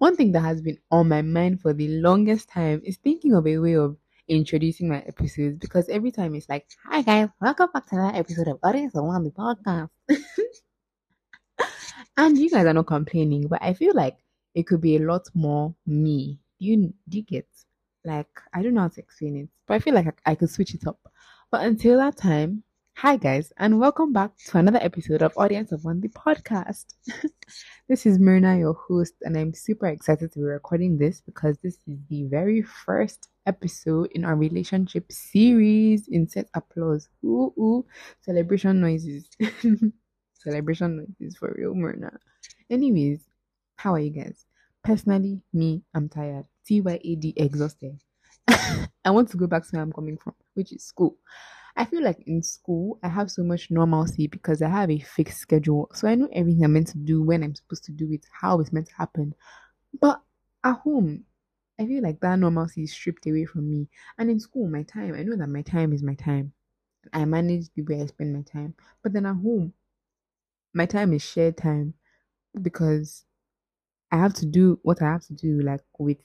One thing that has been on my mind for the longest time is thinking of a way of introducing my episodes because every time it's like, hi guys, welcome back to another episode of Audience One the podcast. and you guys are not complaining, but I feel like it could be a lot more me. Do you do you get like I don't know how to explain it, but I feel like I, I could switch it up. But until that time, hi guys, and welcome back to another episode of Audience of One the podcast. this is Murna, your host, and I'm super excited to be recording this because this is the very first episode in our relationship series. Insert applause. Ooh ooh, celebration noises. celebration noises for real, Murna. Anyways, how are you guys? Personally, me, I'm tired. TYAD exhausted. I want to go back to where I'm coming from, which is school. I feel like in school, I have so much normalcy because I have a fixed schedule. So I know everything I'm meant to do, when I'm supposed to do it, how it's meant to happen. But at home, I feel like that normalcy is stripped away from me. And in school, my time, I know that my time is my time. I manage the way I spend my time. But then at home, my time is shared time because I have to do what I have to do, like with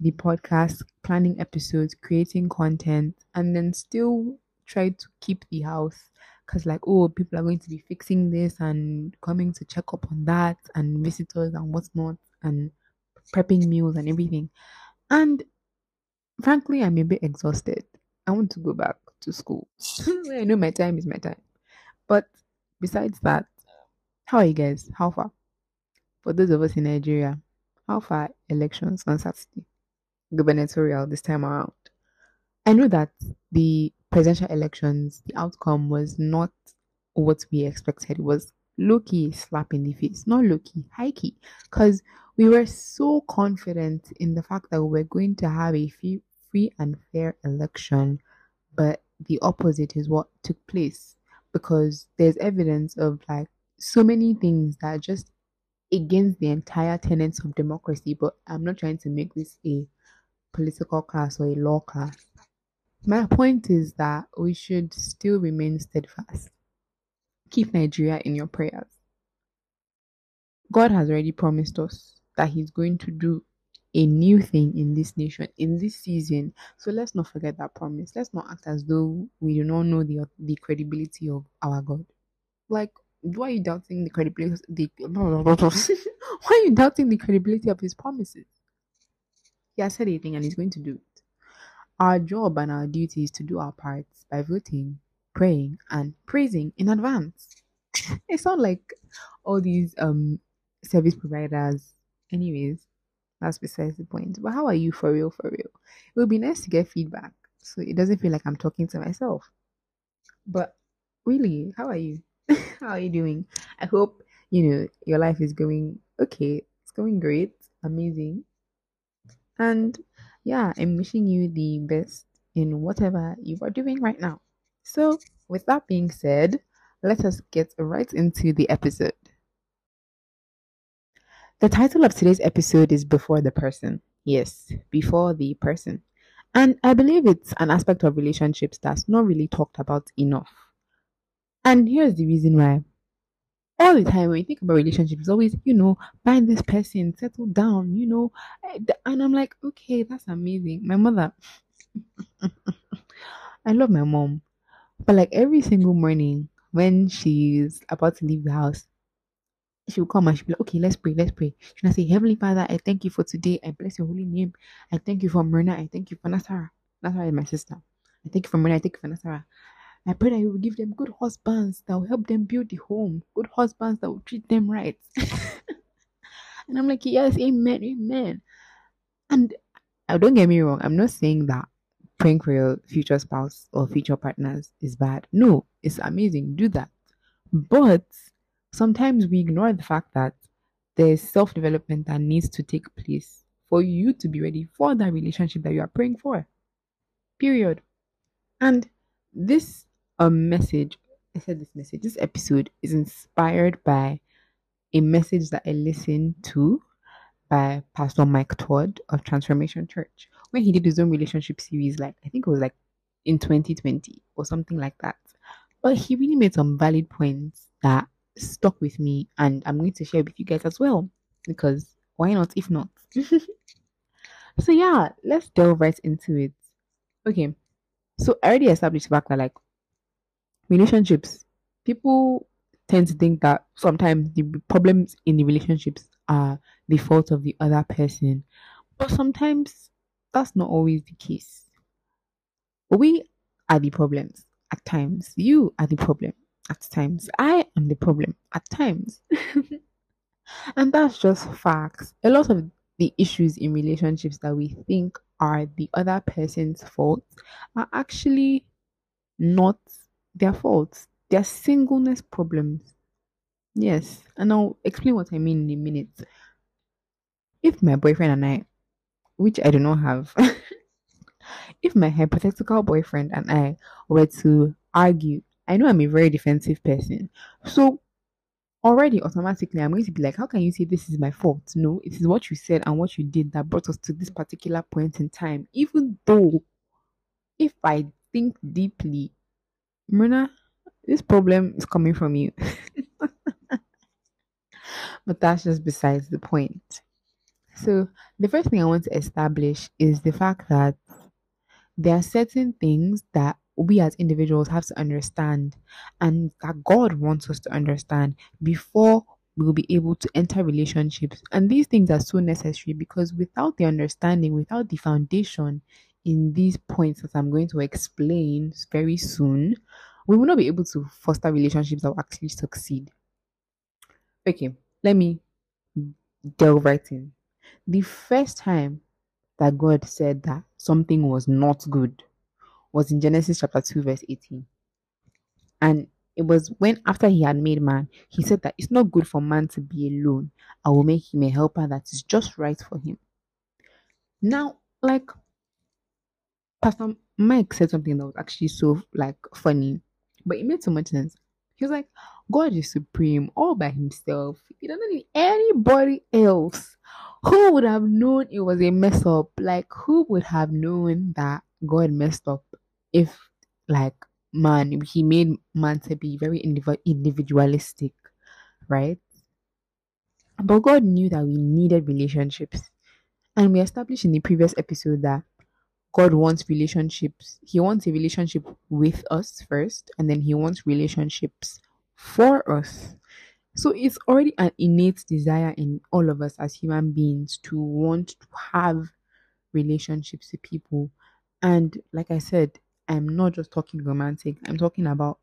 the podcast, planning episodes, creating content, and then still try to keep the house because like oh people are going to be fixing this and coming to check up on that and visitors and what's not and prepping meals and everything. And frankly i'm a bit exhausted. I want to go back to school. I know my time is my time. But besides that how are you guys? How far? For those of us in nigeria how far elections on saturday gubernatorial this time around? I know that the presidential elections, the outcome was not what we expected. It was low key slap in the face, not low key, high key, because we were so confident in the fact that we were going to have a free, free and fair election, but the opposite is what took place because there's evidence of like so many things that are just against the entire tenets of democracy. But I'm not trying to make this a political class or a law class. My point is that we should still remain steadfast. Keep Nigeria in your prayers. God has already promised us that He's going to do a new thing in this nation, in this season. So let's not forget that promise. Let's not act as though we do not know the the credibility of our God. Like, why are you doubting the credibility? The, why are you doubting the credibility of His promises? He has said anything and He's going to do it. Our job and our duty is to do our parts by voting, praying, and praising in advance. it's not like all these um service providers. Anyways, that's besides the point. But how are you for real? For real, it would be nice to get feedback so it doesn't feel like I'm talking to myself. But really, how are you? how are you doing? I hope you know your life is going okay. It's going great, amazing, and yeah, I'm wishing you the best in whatever you are doing right now. So, with that being said, let us get right into the episode. The title of today's episode is Before the Person. Yes, before the person. And I believe it's an aspect of relationships that's not really talked about enough. And here's the reason why all the time when you think about relationships, it's always, you know, find this person, settle down, you know. Eh, and I'm like, okay, that's amazing. My mother, I love my mom, but like every single morning when she's about to leave the house, she will come and she'll be like, okay, let's pray, let's pray. She'll say, Heavenly Father, I thank you for today. I bless your holy name. I thank you for Murna. I thank you for Nasara. Nasara is my sister. I thank you for Murna. I thank you for Nasara. I pray that you will give them good husbands that will help them build the home, good husbands that will treat them right. and I'm like, yes, amen, amen. And uh, don't get me wrong, I'm not saying that praying for your future spouse or future partners is bad. No, it's amazing. Do that. But sometimes we ignore the fact that there's self development that needs to take place for you to be ready for that relationship that you are praying for. Period. And this a message. I said this message. This episode is inspired by a message that I listened to by Pastor Mike Todd of Transformation Church when he did his own relationship series. Like I think it was like in 2020 or something like that. But he really made some valid points that stuck with me, and I'm going to share with you guys as well because why not? If not, so yeah, let's delve right into it. Okay, so I already established fact that like relationships, people tend to think that sometimes the problems in the relationships are the fault of the other person, but sometimes that's not always the case. We are the problems at times. You are the problem at times. I am the problem at times. and that's just facts. A lot of the issues in relationships that we think are the other person's fault are actually not their faults. They're singleness problems. Yes, and I'll explain what I mean in a minute. If my boyfriend and I, which I do not have, if my hypothetical boyfriend and I were to argue, I know I'm a very defensive person. So already automatically I'm going to be like, how can you say this is my fault? No, it is what you said and what you did that brought us to this particular point in time. Even though if I think deeply, Murna, this problem is coming from you. but that's just besides the point. So, the first thing I want to establish is the fact that there are certain things that we as individuals have to understand and that God wants us to understand before we'll be able to enter relationships. And these things are so necessary because without the understanding, without the foundation in these points that I'm going to explain very soon, we will not be able to foster relationships that will actually succeed. Okay, let me delve right in. The first time that God said that something was not good was in Genesis chapter 2, verse 18. And it was when, after he had made man, he said that it's not good for man to be alone. I will make him a helper that is just right for him. Now, like, Pastor Mike said something that was actually so, like, funny, but it made so much sense. He was like, God is supreme all by himself. He doesn't need anybody else. Who would have known it was a mess up? Like, who would have known that God messed up if, like, man, he made man to be very individualistic, right? But God knew that we needed relationships. And we established in the previous episode that God wants relationships. He wants a relationship with us first, and then He wants relationships for us. So it's already an innate desire in all of us as human beings to want to have relationships with people. And like I said, I'm not just talking romantic, I'm talking about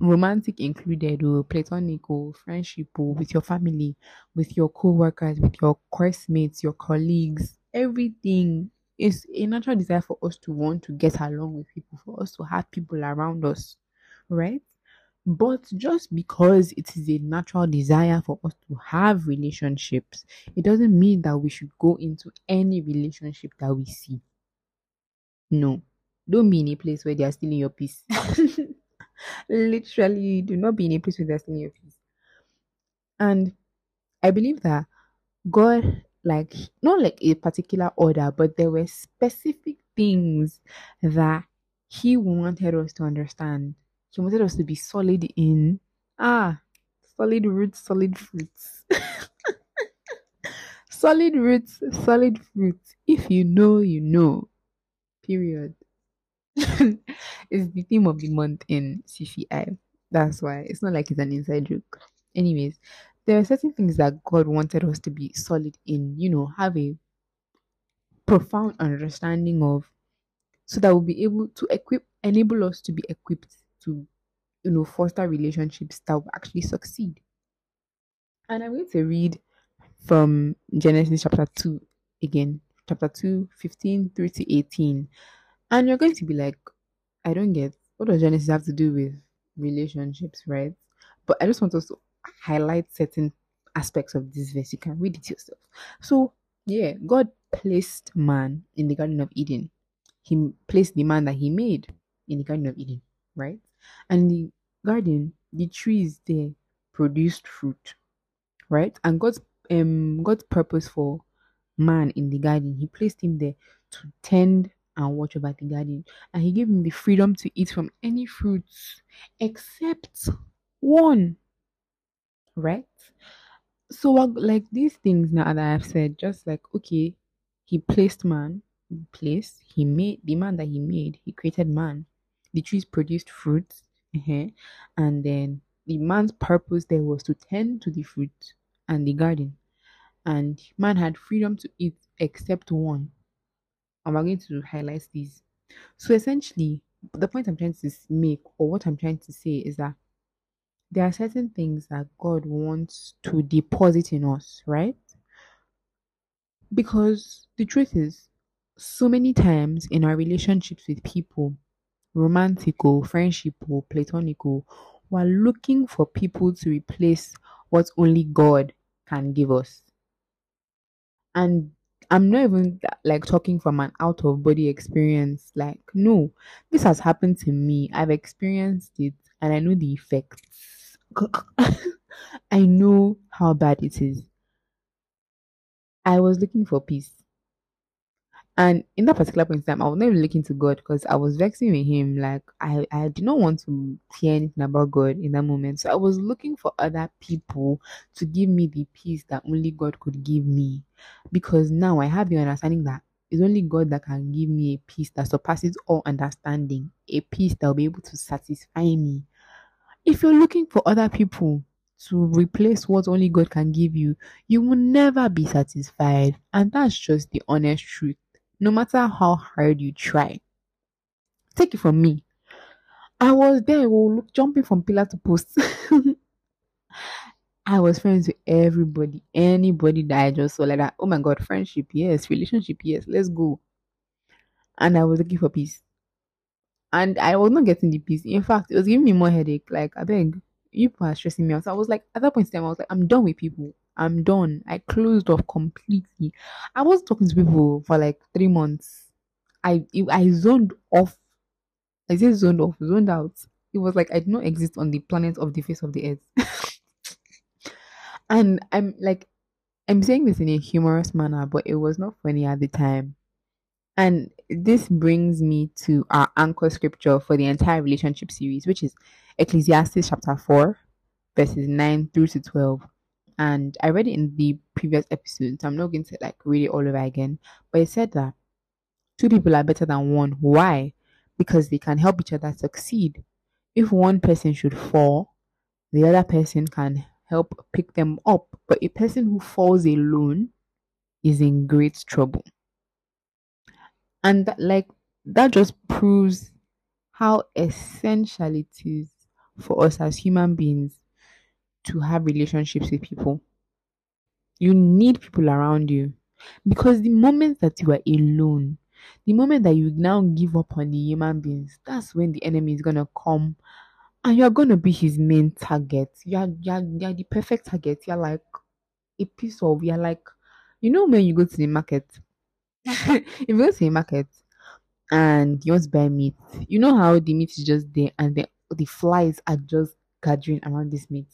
romantic included or platonic or friendship or with your family, with your co-workers, with your course mates, your colleagues, everything is a natural desire for us to want to get along with people, for us to have people around us, right? But just because it is a natural desire for us to have relationships, it doesn't mean that we should go into any relationship that we see. No, don't be in a place where they are stealing your peace. Literally, do not be in a place where they're stealing your peace. And I believe that God, like, not like a particular order, but there were specific things that He wanted us to understand he wanted us to be solid in ah solid roots, solid fruits. solid roots, solid fruits. If you know, you know. Period. it's the theme of the month in CCI. That's why it's not like it's an inside joke. Anyways, there are certain things that God wanted us to be solid in, you know, have a profound understanding of so that we'll be able to equip enable us to be equipped to, you know, foster relationships that will actually succeed. And I'm going to read from Genesis chapter 2 again, chapter 2, 15 through to 18. And you're going to be like, I don't get what does Genesis have to do with relationships, right? But I just want us to highlight certain aspects of this verse. You can read it yourself. So, yeah, God placed man in the Garden of Eden. He placed the man that he made in the Garden of Eden, right? And the garden, the trees there produced fruit, right? And God's um God's purpose for man in the garden, He placed him there to tend and watch over the garden, and He gave him the freedom to eat from any fruits except one, right? So, like these things now that I've said, just like, okay, he placed man, he placed, he made the man that he made, he created man. The trees produced fruits, uh and then the man's purpose there was to tend to the fruit and the garden, and man had freedom to eat except one. We're going to highlight these. So, essentially, the point I'm trying to make, or what I'm trying to say, is that there are certain things that God wants to deposit in us, right? Because the truth is, so many times in our relationships with people, romantical, friendshipal, platonical, we're looking for people to replace what only God can give us. And I'm not even like talking from an out of body experience. Like, no, this has happened to me. I've experienced it and I know the effects. I know how bad it is. I was looking for peace. And in that particular point in time, I was not looking to God because I was vexing with him. Like I, I did not want to hear anything about God in that moment. So I was looking for other people to give me the peace that only God could give me. Because now I have the understanding that it's only God that can give me a peace that surpasses all understanding, a peace that will be able to satisfy me. If you're looking for other people to replace what only God can give you, you will never be satisfied. And that's just the honest truth. No matter how hard you try, take it from me. I was there, look, jumping from pillar to post. I was friends with everybody, anybody that I just saw like that. Oh my God, friendship, yes, relationship, yes, let's go. And I was looking for peace. And I was not getting the peace. In fact, it was giving me more headache. Like, I beg, you are stressing me out. So I was like, at that point in time, I was like, I'm done with people. I'm done. I closed off completely. I was talking to people for like three months. I I zoned off. I said zoned off, zoned out. It was like I did not exist on the planet of the face of the earth. and I'm like, I'm saying this in a humorous manner, but it was not funny at the time. And this brings me to our anchor scripture for the entire relationship series, which is Ecclesiastes chapter 4, verses 9 through to 12. And I read it in the previous episode, so I'm not going to like read it all over again. But it said that two people are better than one. Why? Because they can help each other succeed. If one person should fall, the other person can help pick them up. But a person who falls alone is in great trouble. And that, like that just proves how essential it is for us as human beings to have relationships with people. You need people around you because the moment that you are alone, the moment that you now give up on the human beings, that's when the enemy is gonna come and you're gonna be his main target. You're you're, you're the perfect target. You're like a piece of you're like you know when you go to the market. if you go to the market and you want to buy meat, you know how the meat is just there and the the flies are just gathering around this meat.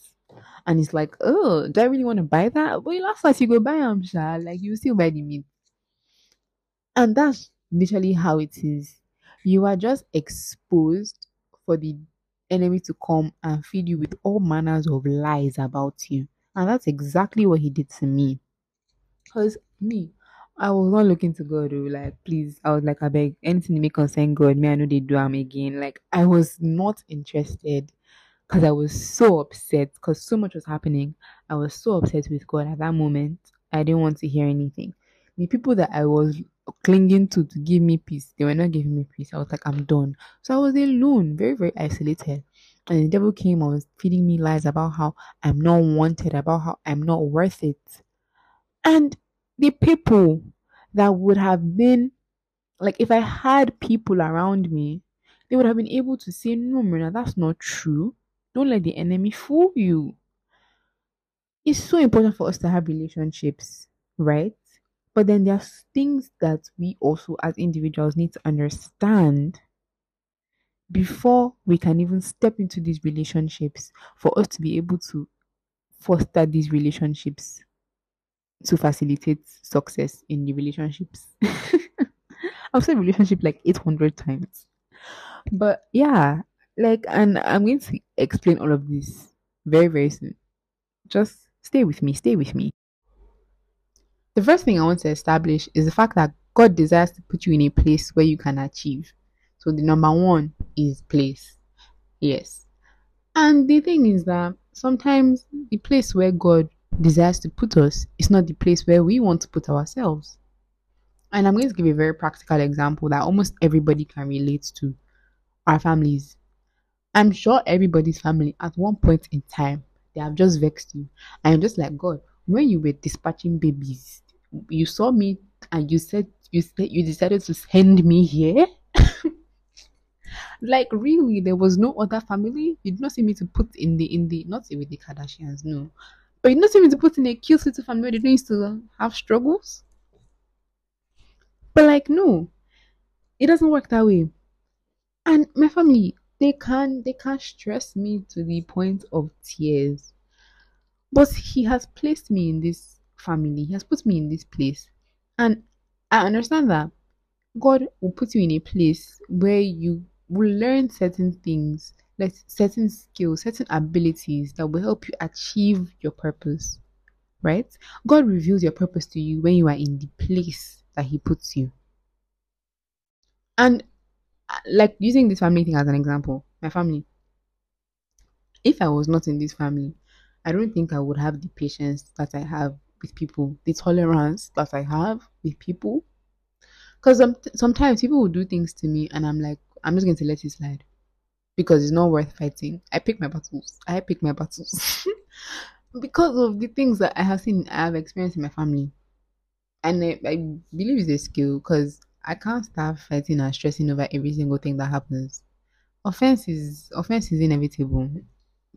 And it's like, oh, do I really want to buy that? But last time you go buy them, sha, like you still buy the meat. And that's literally how it is. You are just exposed for the enemy to come and feed you with all manners of lies about you. And that's exactly what he did to me. Because me, I was not looking to God, oh, like, please, I was like, I beg, anything to make concern God, me, I know they do am again. Like, I was not interested because I was so upset because so much was happening. I was so upset with God at that moment. I didn't want to hear anything. The people that I was clinging to to give me peace, they were not giving me peace. I was like, I'm done. So I was alone, very, very isolated. And the devil came and was feeding me lies about how I'm not wanted, about how I'm not worth it. And the people that would have been like if I had people around me, they would have been able to say, No, Marina, that's not true. Don't let the enemy fool you. It's so important for us to have relationships, right? But then there's things that we also as individuals need to understand before we can even step into these relationships for us to be able to foster these relationships to facilitate success in the relationships. I've said relationship like 800 times. But yeah, like, and I'm going to explain all of this very, very soon. Just Stay with me, stay with me. The first thing I want to establish is the fact that God desires to put you in a place where you can achieve. So the number one is place. Yes. And the thing is that sometimes the place where God desires to put us is not the place where we want to put ourselves. And I'm going to give a very practical example that almost everybody can relate to our families. I'm sure everybody's family at one point in time they have just vexed you. I'm just like, God, when you were dispatching babies, you saw me and you said you said you decided to send me here. like really, there was no other family. You did not see me to put in the in the not with the Kardashians, no. But you did not see me to put in a cute little family they don't used to have struggles. But like no, it doesn't work that way. And my family, they can they can stress me to the point of tears. But he has placed me in this family. He has put me in this place. And I understand that God will put you in a place where you will learn certain things, like certain skills, certain abilities that will help you achieve your purpose. Right? God reveals your purpose to you when you are in the place that He puts you. And uh, like using this family thing as an example, my family. If I was not in this family, I don't think I would have the patience that I have with people, the tolerance that I have with people. Because sometimes people will do things to me, and I'm like, I'm just going to let it slide because it's not worth fighting. I pick my battles. I pick my battles because of the things that I have seen, I have experienced in my family, and I, I believe it's a skill because I can't start fighting and stressing over every single thing that happens. Offense is offense is inevitable.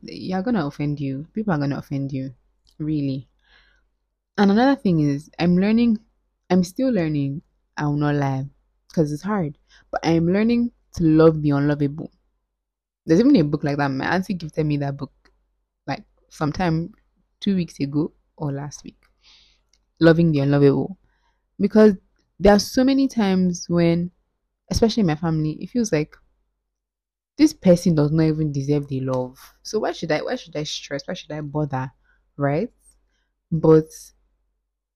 You're gonna offend you. People are gonna offend you. Really. And another thing is I'm learning I'm still learning, I will not lie. Because it's hard. But I'm learning to love the unlovable. There's even a book like that. My auntie gifted me that book like sometime two weeks ago or last week. Loving the unlovable. Because there are so many times when, especially in my family, it feels like this person does not even deserve the love. So why should I why should I stress? Why should I bother? Right? But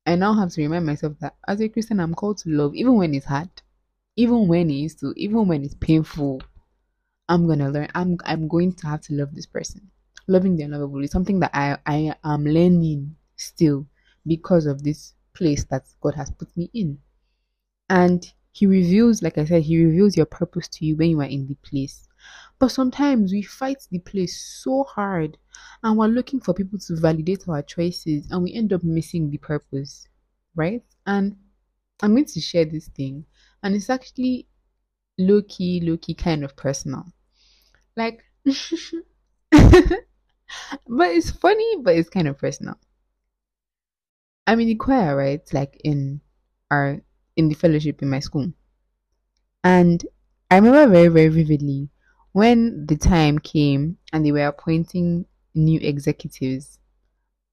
I now have to remind myself that as a Christian I'm called to love even when it's hard. Even when it is to even when it's painful. I'm gonna learn. I'm I'm going to have to love this person. Loving the unlovable is something that I I am learning still because of this place that God has put me in. And he reveals, like I said, he reveals your purpose to you when you are in the place. But sometimes we fight the place so hard and we're looking for people to validate our choices and we end up missing the purpose, right? And I'm going to share this thing, and it's actually low key, low key kind of personal. Like, but it's funny, but it's kind of personal. I'm in the choir, right? Like in our in the fellowship in my school. And I remember very, very vividly when the time came and they were appointing new executives.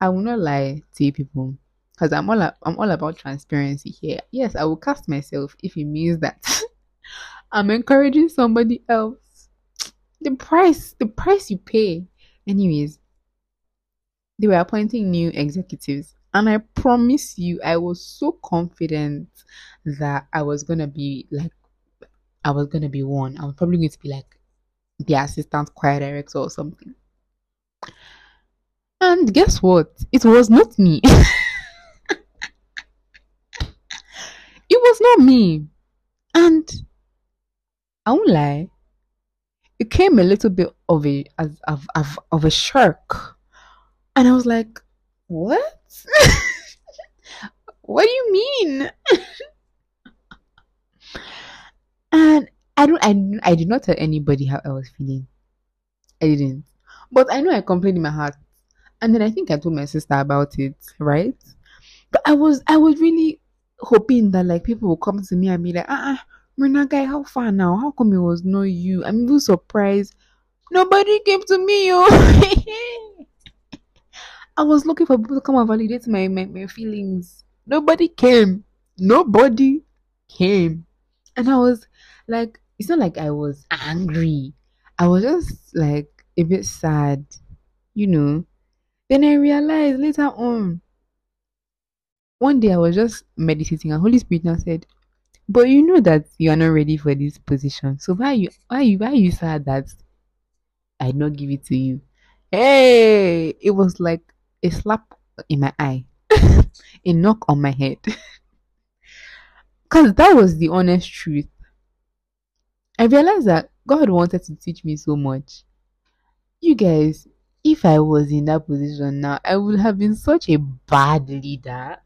I will not lie to you people because I'm all I'm all about transparency here. Yes, I will cast myself if it means that I'm encouraging somebody else. The price, the price you pay. Anyways, they were appointing new executives and I promise you, I was so confident that I was gonna be like, I was gonna be one. I was probably going to be like the assistant choir director or something. And guess what? It was not me. it was not me. And I won't lie, it came a little bit of a of, of, of a shock. And I was like, what? what do you mean? and I don't I, I did not tell anybody how I was feeling. I didn't. But I know I complained in my heart. And then I think I told my sister about it, right? But I was I was really hoping that like people will come to me and be like, ah, uh-uh, Marina guy, how far now? How come it was not you? I'm even surprised. Nobody came to me, oh. I was looking for people to come and validate my, my, my feelings. Nobody came. Nobody came. And I was like, it's not like I was angry. I was just like a bit sad, you know. Then I realized later on, one day I was just meditating and Holy Spirit now said, But you know that you are not ready for this position. So why you why you why you sad that I not give it to you? Hey, it was like a slap in my eye, a knock on my head. Because that was the honest truth. I realized that God wanted to teach me so much. You guys, if I was in that position now, I would have been such a bad leader.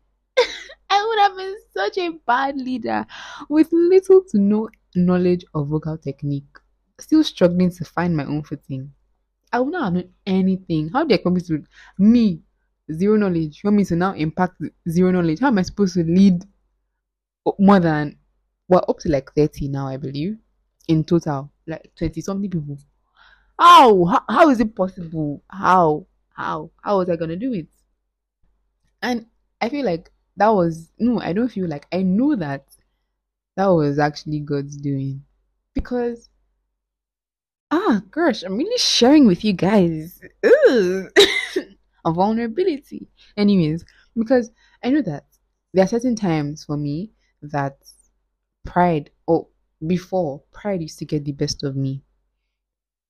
I would have been such a bad leader with little to no knowledge of vocal technique, still struggling to find my own footing. I would not have known anything. How do I come me to me zero knowledge? You want me to now impact zero knowledge? How am I supposed to lead more than well up to like 30 now, I believe, in total, like 20 something people. How? how? How is it possible? How? How? How was I gonna do it? And I feel like that was no, I don't feel like I know that that was actually God's doing. Because ah gosh, I'm really sharing with you guys a vulnerability. Anyways, because I know that there are certain times for me that pride or before pride used to get the best of me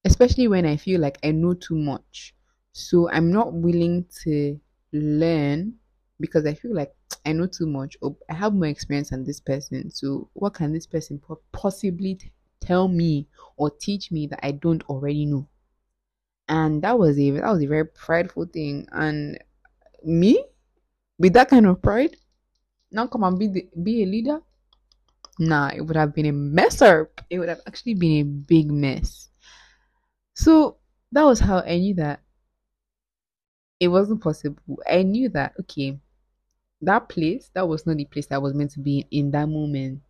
especially when i feel like i know too much so i'm not willing to learn because i feel like i know too much or i have more experience than this person. So what can this person possibly tell me or teach me that i don't already know? And that was a that was a very prideful thing. And me with that kind of pride now come and be the, be a leader? Nah it would have been a mess up. It would have actually been a big mess. So that was how i knew that it wasn't possible. I knew that okay that place that was not the place i was meant to be in, in that moment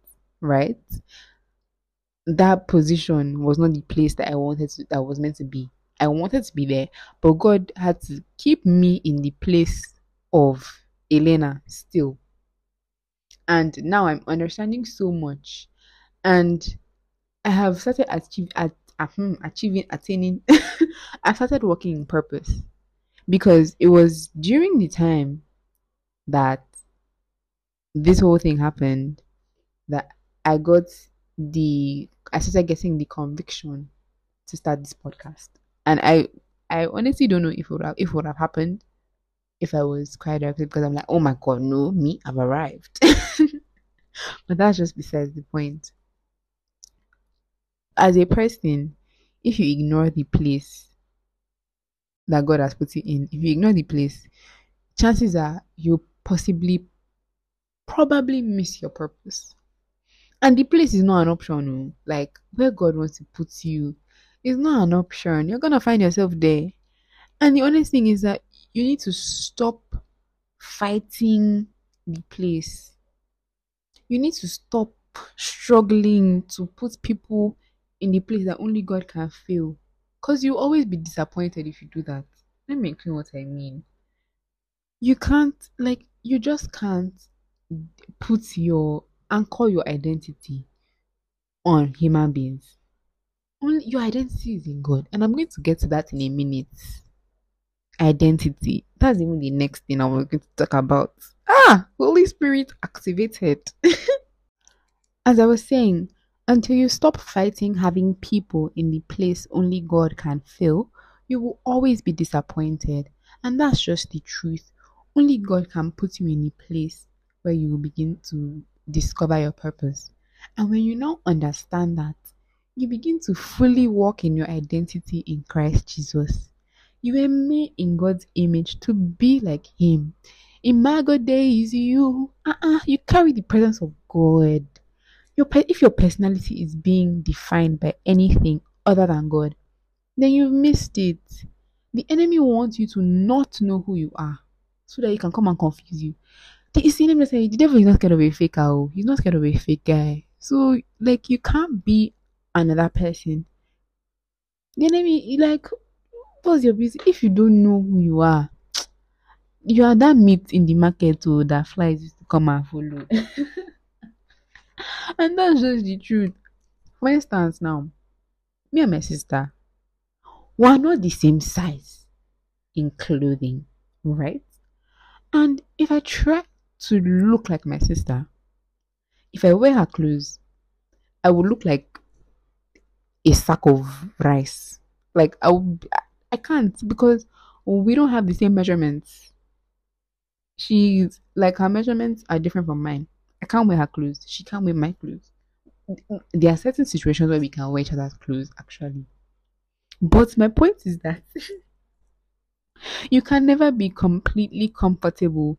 right? That position was not the place that i wanted to that was meant to be. I wanted to be there but god had to keep me in the place of elena still. And now I'm understanding so much, and I have started achieve, at, uh, achieving attaining. I started working in purpose. Because it was during the time that this whole thing happened that I got the I started getting the conviction to start this podcast, and I I honestly don't know if it would have if it would have happened if I was quite directly because I'm like, oh my god, no, me, I've arrived. but that's just besides the point. As a person, if you ignore the place that God has put you in, if you ignore the place, chances are you possibly probably miss your purpose. And the place is not an option. Like where God wants to put you is not an option. You're gonna find yourself there. And the honest thing is that you need to stop fighting the place. You need to stop struggling to put people in the place that only God can fill. Because you'll always be disappointed if you do that. Let me explain what I mean. You can't, like, you just can't put your anchor your identity on human beings. Only your identity is in God. And I'm going to get to that in a minute identity. That's even the next thing I was going to talk about. Ah, Holy Spirit activated. As I was saying, until you stop fighting having people in the place only God can fill, you will always be disappointed. And that's just the truth. Only God can put you in a place where you will begin to discover your purpose. And when you now understand that, you begin to fully walk in your identity in Christ Jesus. You were made in God's image to be like Him. Imago Dei is you uh-uh, you carry the presence of God. Your if your personality is being defined by anything other than God, then you've missed it. The enemy wants you to not know who you are, so that he can come and confuse you. You see say the devil is not scared of a fake oh, he's not scared of a fake guy. So like you can't be another person. The enemy like What's your business? If you don't know who you are, you are that meat in the market too oh, that flies to come and follow. and that's just the truth. For instance, now, me and my sister, we are not the same size in clothing. right? And if I try to look like my sister, if I wear her clothes, I would look like a sack of rice. Like I, would, I can't because we don't have the same measurements. She's like her measurements are different from mine. I can't wear her clothes. She can't wear my clothes. There are certain situations where we can wear each other's clothes, actually. But my point is that you can never be completely comfortable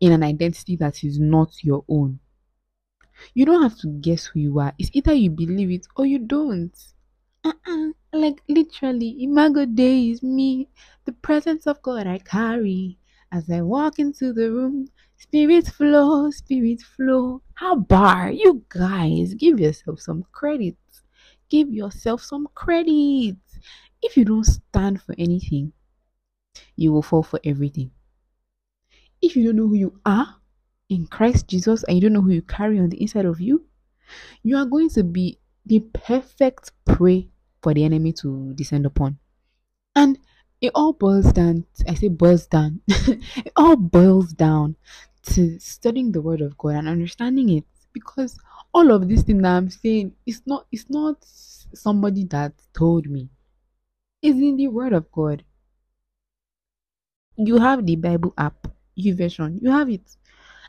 in an identity that is not your own. You don't have to guess who you are. It's either you believe it or you don't. Uh-uh. Like literally, Imago Dei is me, the presence of God I carry as I walk into the room. Spirit flow, spirit flow. How bar you guys give yourself some credit. Give yourself some credit. If you don't stand for anything, you will fall for everything. If you don't know who you are in Christ Jesus and you don't know who you carry on the inside of you, you are going to be the perfect prey for the enemy to descend upon. And it all boils down, I say boils down, it all boils down to studying the word of God and understanding it because all of this thing that I'm saying is not it's not somebody that told me. It's in the word of God. You have the Bible app, YouVersion, you have it.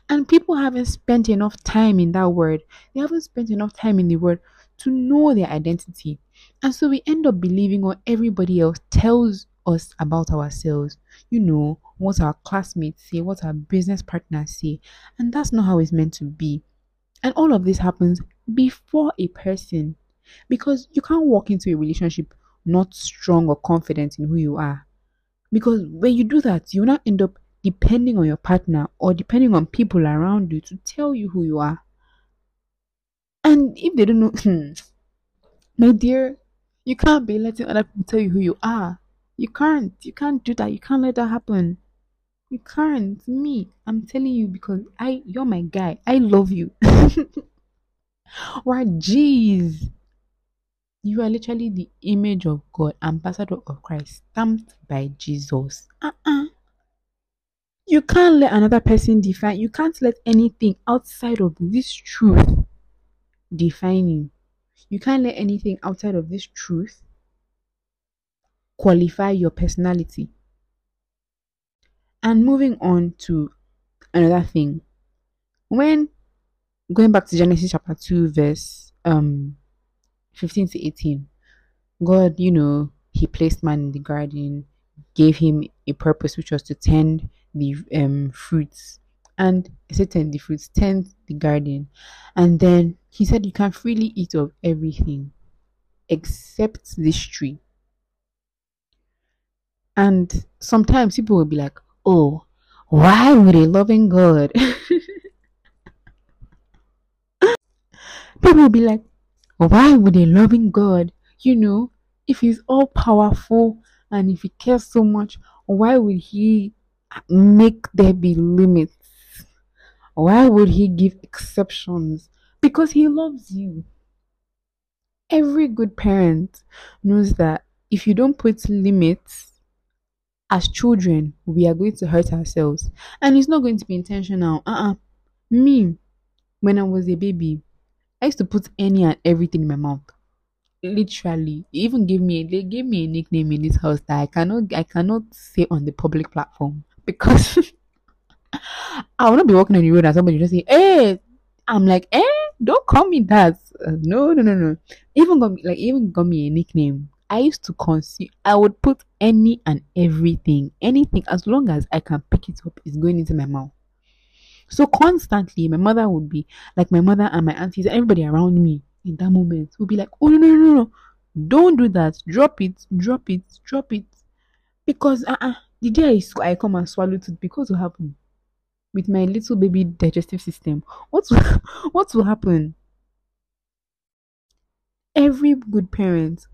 And people haven't spent enough time in that word. They haven't spent enough time in the word to know their identity. And so we end up believing what everybody else tells us about ourselves. You know, what our classmates say, what our business partners say. And that's not how it's meant to be. And all of this happens before a person. Because you can't walk into a relationship not strong or confident in who you are. Because when you do that, you not end up depending on your partner or depending on people around you to tell you who you are. And if they don't know, hmm, my dear, you can't be letting other people tell you who you are. You can't. You can't do that. You can't let that happen. You can't. Me, I'm telling you because I, you're my guy. I love you. Why, jeez. You are literally the image of God, ambassador of Christ, stamped by Jesus. Uh-uh. You can't let another person define. You can't let anything outside of this truth define you. You can't let anything outside of this truth qualify your personality. And moving on to another thing. When going back to Genesis chapter 2, verse um 15 to 18, God, you know, He placed man in the garden, gave him a purpose which was to tend the um fruits and I said tend the fruits, tend the garden. And then he said you can freely eat of everything except this tree. And sometimes people will be like, oh, why would a loving God? people will be like, why would a loving God, you know, if he's all powerful and if he cares so much, why would he make there be limits? Why would he give exceptions? Because he loves you. Every good parent knows that if you don't put limits, as children, we are going to hurt ourselves. And it's not going to be intentional. Uh uh Me, when I was a baby, I used to put any and everything in my mouth. Literally, even gave me they gave me a nickname in this house that I cannot I cannot say on the public platform because I will not be walking on the road and somebody just say, "Hey," I'm like, "Eh, don't call me that." Uh, no, no, no, no. Even got me, like even got me a nickname. I used to consume. I would put any and everything, anything as long as I can pick it up, is going into my mouth. So constantly, my mother would be like my mother and my aunties, everybody around me in that moment would be like, "Oh no, no, no, no, don't do that. Drop it, drop it, drop it," because uh, uh the day I, I come and swallow it, because will happen with my little baby digestive system? What will, what will happen? Every good parent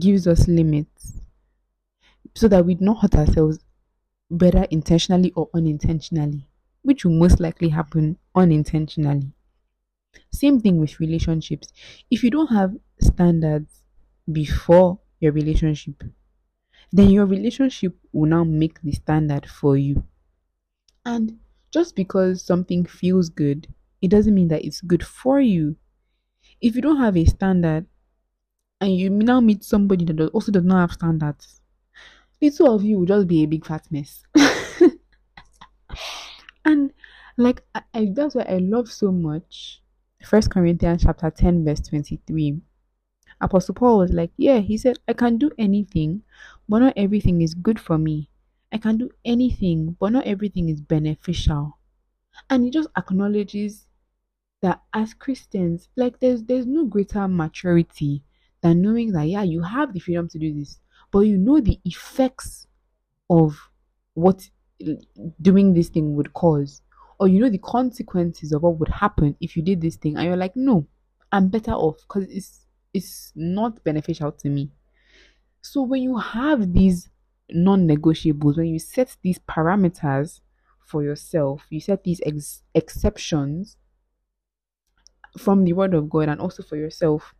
gives us limits so that we don't hurt ourselves, whether intentionally or unintentionally, which will most likely happen unintentionally. Same thing with relationships. If you don't have standards before your relationship, then your relationship will now make the standard for you. And just because something feels good, it doesn't mean that it's good for you. If you don't have a standard and you now meet somebody that also does not have standards, the two of you will just be a big fat mess. and like I, I, that's what I love so much. First Corinthians chapter 10, verse 23. Apostle Paul was like, Yeah, he said, I can do anything, but not everything is good for me. I can do anything, but not everything is beneficial. And he just acknowledges that as Christians, like there's there's no greater maturity than knowing that yeah, you have the freedom to do this, but you know the effects of what doing this thing would cause, or you know the consequences of what would happen if you did this thing, and you're like, no, I'm better off because it's it's not beneficial to me. So when you have these non-negotiables, when you set these parameters for yourself, you set these ex- exceptions from the word of God and also for yourself,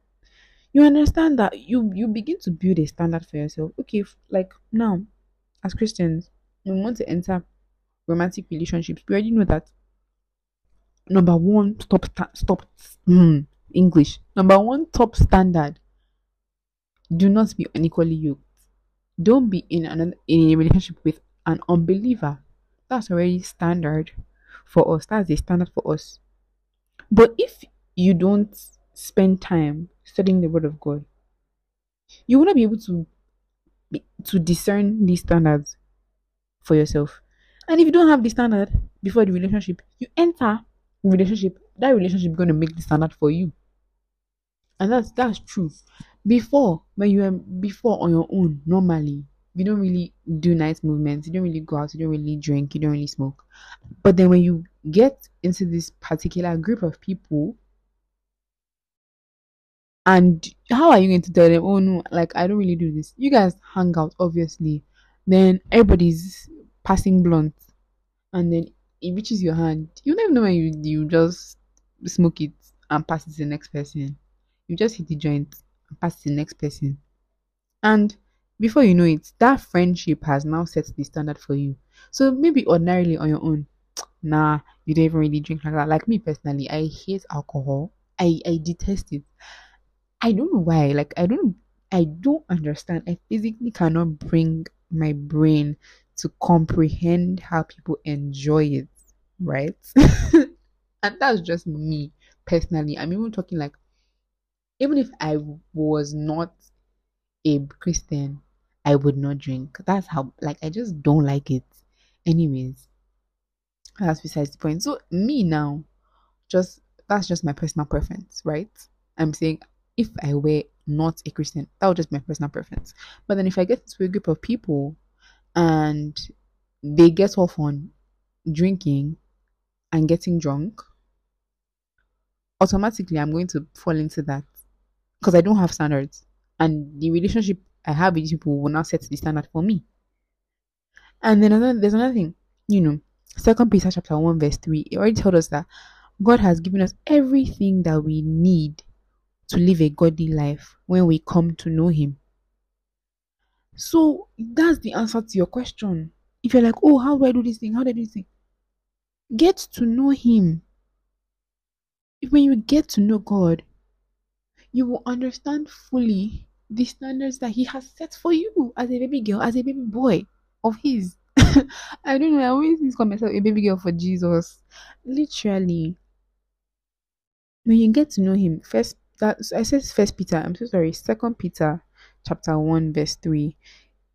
you understand that you you begin to build a standard for yourself. Okay, like now, as Christians, we want to enter romantic relationships. We already know that number one stop stop mm, English number one top standard. Do not be unequally yoked. Don't be in an in a relationship with an unbeliever. That's already standard for us. That's the standard for us. But if you don't spend time studying the Word of God, you will not be able to be, to discern these standards for yourself. And if you don't have the standard before the relationship, you enter relationship. That relationship is going to make the standard for you, and that's that's true. Before, when you are before on your own, normally you don't really do night movements, you don't really go out, you don't really drink, you don't really smoke. But then when you get into this particular group of people and how are you going to tell them, oh no, like I don't really do this? You guys hang out, obviously. Then everybody's passing blunt, and then it reaches your hand. You don't even know when you you just smoke it and pass it to the next person. You just hit the joint and pass it to the next person. And before you know it, that friendship has now set the standard for you. So maybe ordinarily on your own, nah, you don't even really drink like that. Like me personally, I hate alcohol. I, I detest it. I don't know why. Like I don't I don't understand. I physically cannot bring my brain to comprehend how people enjoy it, right? and that's just me personally. I'm even talking like even if I was not a Christian, I would not drink. That's how like I just don't like it. Anyways, that's besides the point. So me now, just that's just my personal preference, right? I'm saying if I were not a Christian, that would just my personal preference. But then if I get into a group of people and they get off on drinking and getting drunk, automatically I'm going to fall into that because I don't have standards. And the relationship I have with people will now set the standard for me. And then another, there's another thing, you know, Second Peter chapter 1, verse 3, it already told us that God has given us everything that we need to live a godly life when we come to know Him. So that's the answer to your question. If you're like, oh, how do I do this thing? How do I do this thing? Get to know Him. When you get to know God, you will understand fully the standards that He has set for you as a baby girl, as a baby boy of His. I don't know. I always call myself a baby girl for Jesus. Literally, when you get to know Him, first that I said First Peter. I'm so sorry. Second Peter, chapter one, verse three.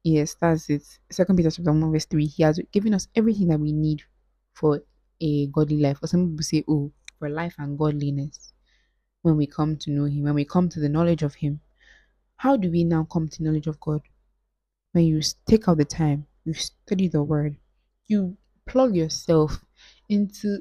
Yes, that's it. Second Peter chapter one, verse three. He has given us everything that we need for a godly life. Or some people say, "Oh, for life and godliness." When we come to know Him, when we come to the knowledge of Him, how do we now come to knowledge of God? When you take out the time, you study the Word, you plug yourself into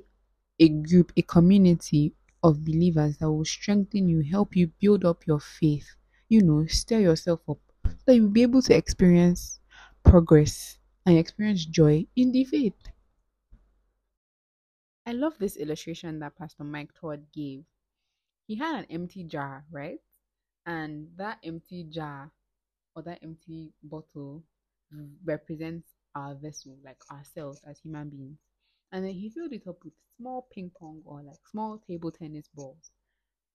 a group, a community of believers that will strengthen you, help you build up your faith, you know, stir yourself up so that you'll be able to experience progress and experience joy in the faith. I love this illustration that Pastor Mike Todd gave. He had an empty jar, right? And that empty jar or that empty bottle represents our vessel, like ourselves as human beings. And then he filled it up with small ping pong or like small table tennis balls.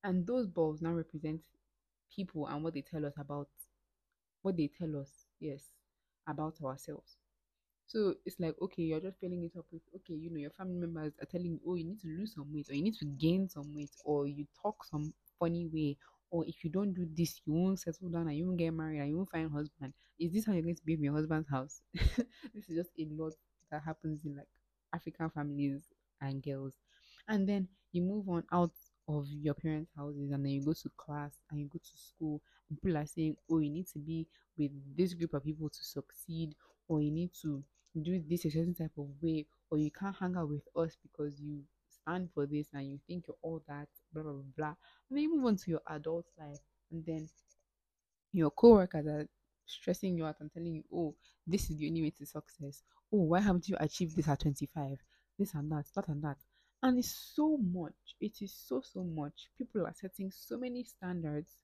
And those balls now represent people and what they tell us about what they tell us, yes, about ourselves. So it's like, okay, you're just filling it up with, okay, you know, your family members are telling you, oh, you need to lose some weight, or you need to gain some weight, or you talk some funny way, or if you don't do this, you won't settle down and you won't get married and you won't find a husband. Is this how you're going to be in your husband's house? this is just a lot that happens in like African families and girls. And then you move on out of your parents' houses and then you go to class and you go to school and people are saying, Oh, you need to be with this group of people to succeed, or you need to do this a certain type of way, or you can't hang out with us because you stand for this and you think you're all that, blah blah blah. And then you move on to your adult life, and then your co-workers are stressing you out and telling you, oh, this is the only way to success. Oh, why haven't you achieved this at 25? This and that, that and that. And it's so much. It is so, so much. People are setting so many standards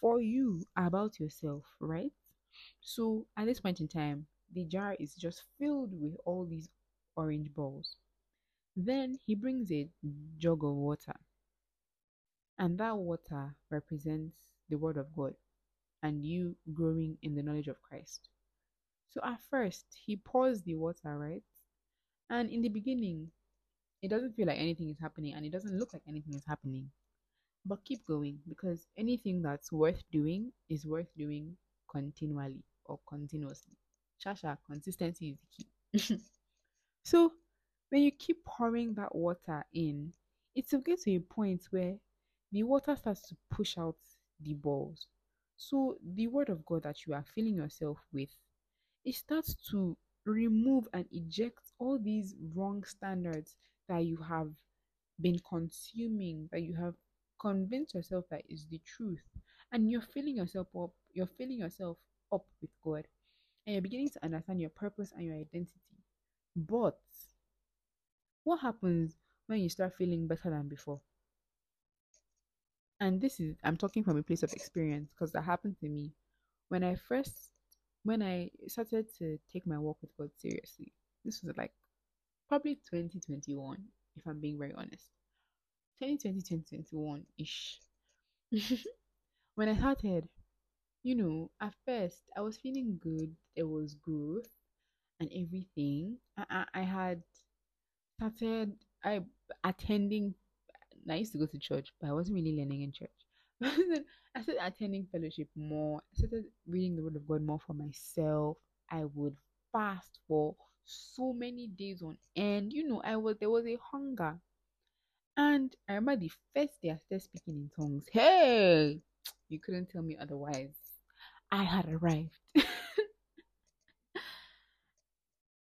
for you about yourself, right? So at this point in time, the jar is just filled with all these orange balls. Then he brings a jug of water, and that water represents the Word of God and you growing in the knowledge of Christ. So at first, he pours the water, right? And in the beginning, it doesn't feel like anything is happening and it doesn't look like anything is happening. But keep going because anything that's worth doing is worth doing continually or continuously. Shasha, consistency is the key. so when you keep pouring that water in, it will get to a point where the water starts to push out the balls. So the word of God that you are filling yourself with, it starts to remove and eject all these wrong standards that you have been consuming, that you have convinced yourself that is the truth. And you're filling yourself up, you're filling yourself up with God and you're beginning to understand your purpose and your identity. But what happens when you start feeling better than before? And this is, I'm talking from a place of experience because that happened to me when I first, when I started to take my walk with God seriously. This was like probably 2021, if I'm being very honest. 2020, 2021 ish. when I started, you know, at first I was feeling good. There was growth and everything. I, I, I had started I attending. I used to go to church, but I wasn't really learning in church. I started attending fellowship more. I started reading the Word of God more for myself. I would fast for so many days on end. You know, I was there was a hunger. And I remember the first day I started speaking in tongues. Hey, you couldn't tell me otherwise. I had arrived.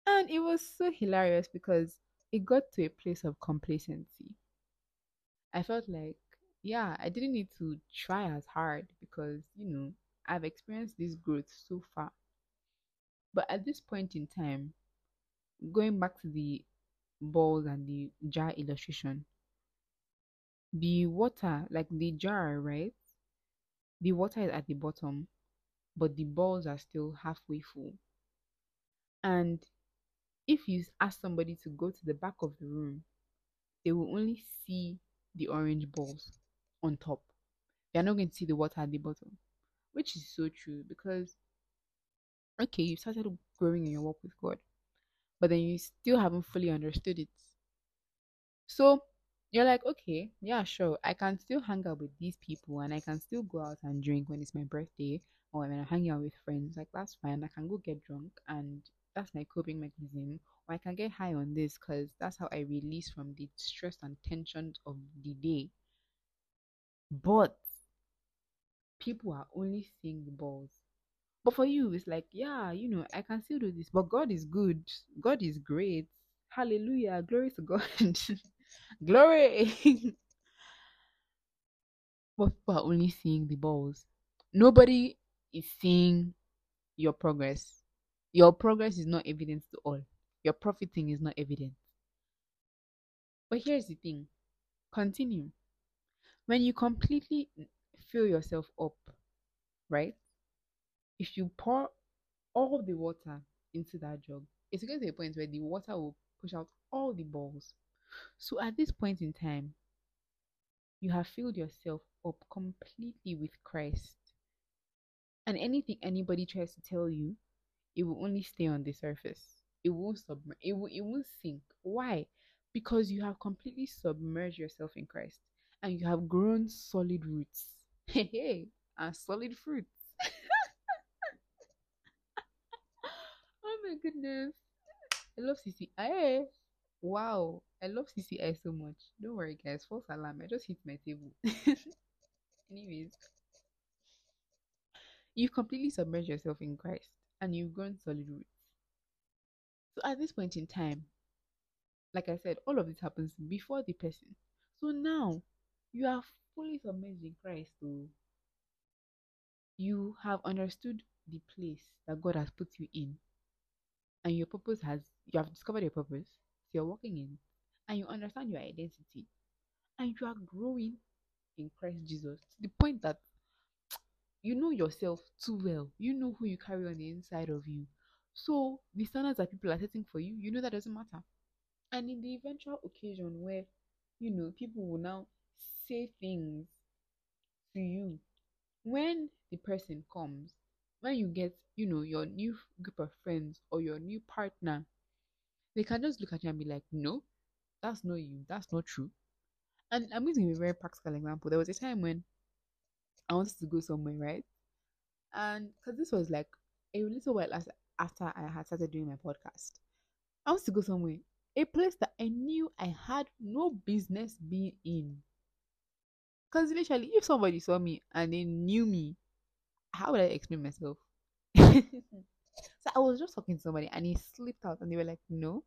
and it was so hilarious because it got to a place of complacency. I felt like, yeah, I didn't need to try as hard because, you know, I've experienced this growth so far. But at this point in time, going back to the balls and the jar illustration, the water, like the jar, right? The water is at the bottom but the balls are still halfway full. And if you ask somebody to go to the back of the room, they will only see the orange balls on top. They're not going to see the water at the bottom, which is so true because, okay, you started growing in your walk with God, but then you still haven't fully understood it. So you're like, okay, yeah, sure, I can still hang out with these people and I can still go out and drink when it's my birthday or when I'm hanging out with friends, like that's fine. I can go get drunk and that's my coping mechanism. Or I can get high on this because that's how I release from the stress and tension of the day. But people are only seeing the balls. But for you, it's like, yeah, you know, I can still do this. But God is good. God is great. Hallelujah. Glory to God. Glory. but people are only seeing the balls. Nobody is seeing your progress. Your progress is not evident to all. Your profiting is not evident. But here's the thing continue. When you completely fill yourself up, right? If you pour all the water into that jug, it's going to a point where the water will push out all the balls. So at this point in time, you have filled yourself up completely with Christ. And anything anybody tries to tell you, it will only stay on the surface. It won't submerge. It will. It won't sink. Why? Because you have completely submerged yourself in Christ, and you have grown solid roots. Hey, hey, and solid fruits. oh my goodness! I love CCI. Eh? Wow, I love CCI so much. Don't worry, guys. False alarm. I just hit my table. Anyways, you've completely submerged yourself in Christ and you've grown solid roots. So at this point in time, like I said, all of this happens before the person. So now you are fully submerged in Christ. So you have understood the place that God has put you in, and your purpose has you have discovered your purpose. So you're walking in, and you understand your identity, and you are growing in Christ Jesus to the point that you know yourself too well. You know who you carry on the inside of you. So the standards that people are setting for you, you know that doesn't matter. And in the eventual occasion where, you know, people will now say things to you, when the person comes, when you get, you know, your new group of friends or your new partner, they can just look at you and be like, no, that's not you. That's not true. And I'm give a very practical example. There was a time when I wanted to go somewhere, right? And because this was like a little while after I had started doing my podcast, I wanted to go somewhere, a place that I knew I had no business being in. Because literally, if somebody saw me and they knew me, how would I explain myself? so I was just talking to somebody and he slipped out and they were like, no,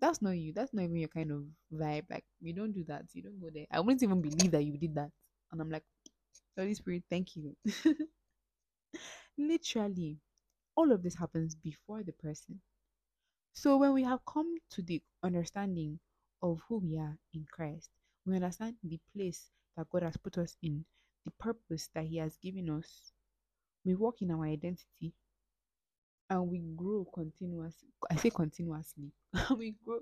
that's not you. That's not even your kind of vibe. Like, you don't do that. You don't go there. I wouldn't even believe that you did that. And I'm like, Holy Spirit, thank you. Literally, all of this happens before the person. So when we have come to the understanding of who we are in Christ, we understand the place that God has put us in, the purpose that He has given us. We walk in our identity and we grow continuously. I say continuously. we grow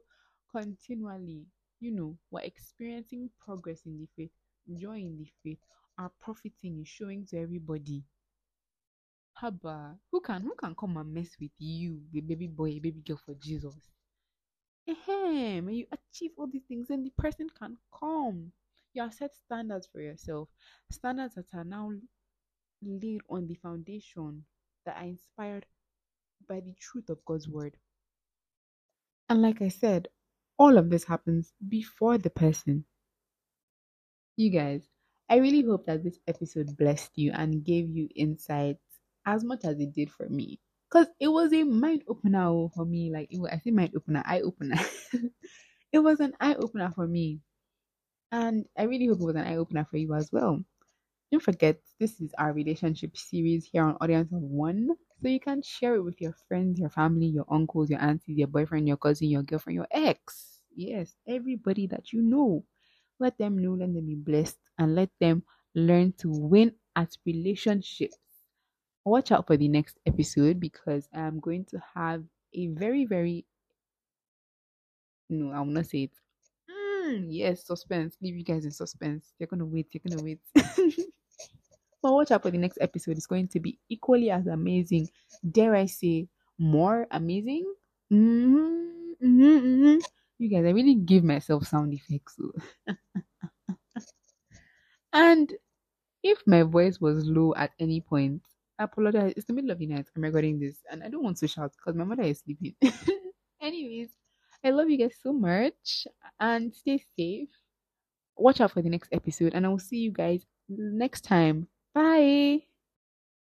continually. You know, we're experiencing progress in the faith, joy in the faith, are profiting is showing to everybody. Haba, who can who can come and mess with you, the baby boy, baby girl for Jesus? Hey, when you achieve all these things, and the person can come. You have set standards for yourself, standards that are now laid on the foundation that are inspired by the truth of God's word. And like I said, all of this happens before the person. You guys, I really hope that this episode blessed you and gave you insights as much as it did for me. Because it was a mind opener oh, for me. Like, it was, I say mind opener, eye opener. it was an eye opener for me. And I really hope it was an eye opener for you as well. Don't forget, this is our relationship series here on Audience of One. So you can share it with your friends, your family, your uncles, your aunties, your boyfriend, your cousin, your girlfriend, your ex. Yes, everybody that you know. Let them know, let them be blessed, and let them learn to win at relationships. Watch out for the next episode because I'm going to have a very, very no, I will not say it. Mm, yes, suspense. Leave you guys in suspense. You're gonna wait. You're gonna wait. but watch out for the next episode. It's going to be equally as amazing. Dare I say, more amazing? Mm-hmm, mm-hmm, mm-hmm. You guys, I really give myself sound effects. And if my voice was low at any point, I apologize. It's the middle of the night. I'm recording this, and I don't want to shout because my mother is sleeping. Anyways, I love you guys so much, and stay safe. Watch out for the next episode, and I will see you guys next time. Bye.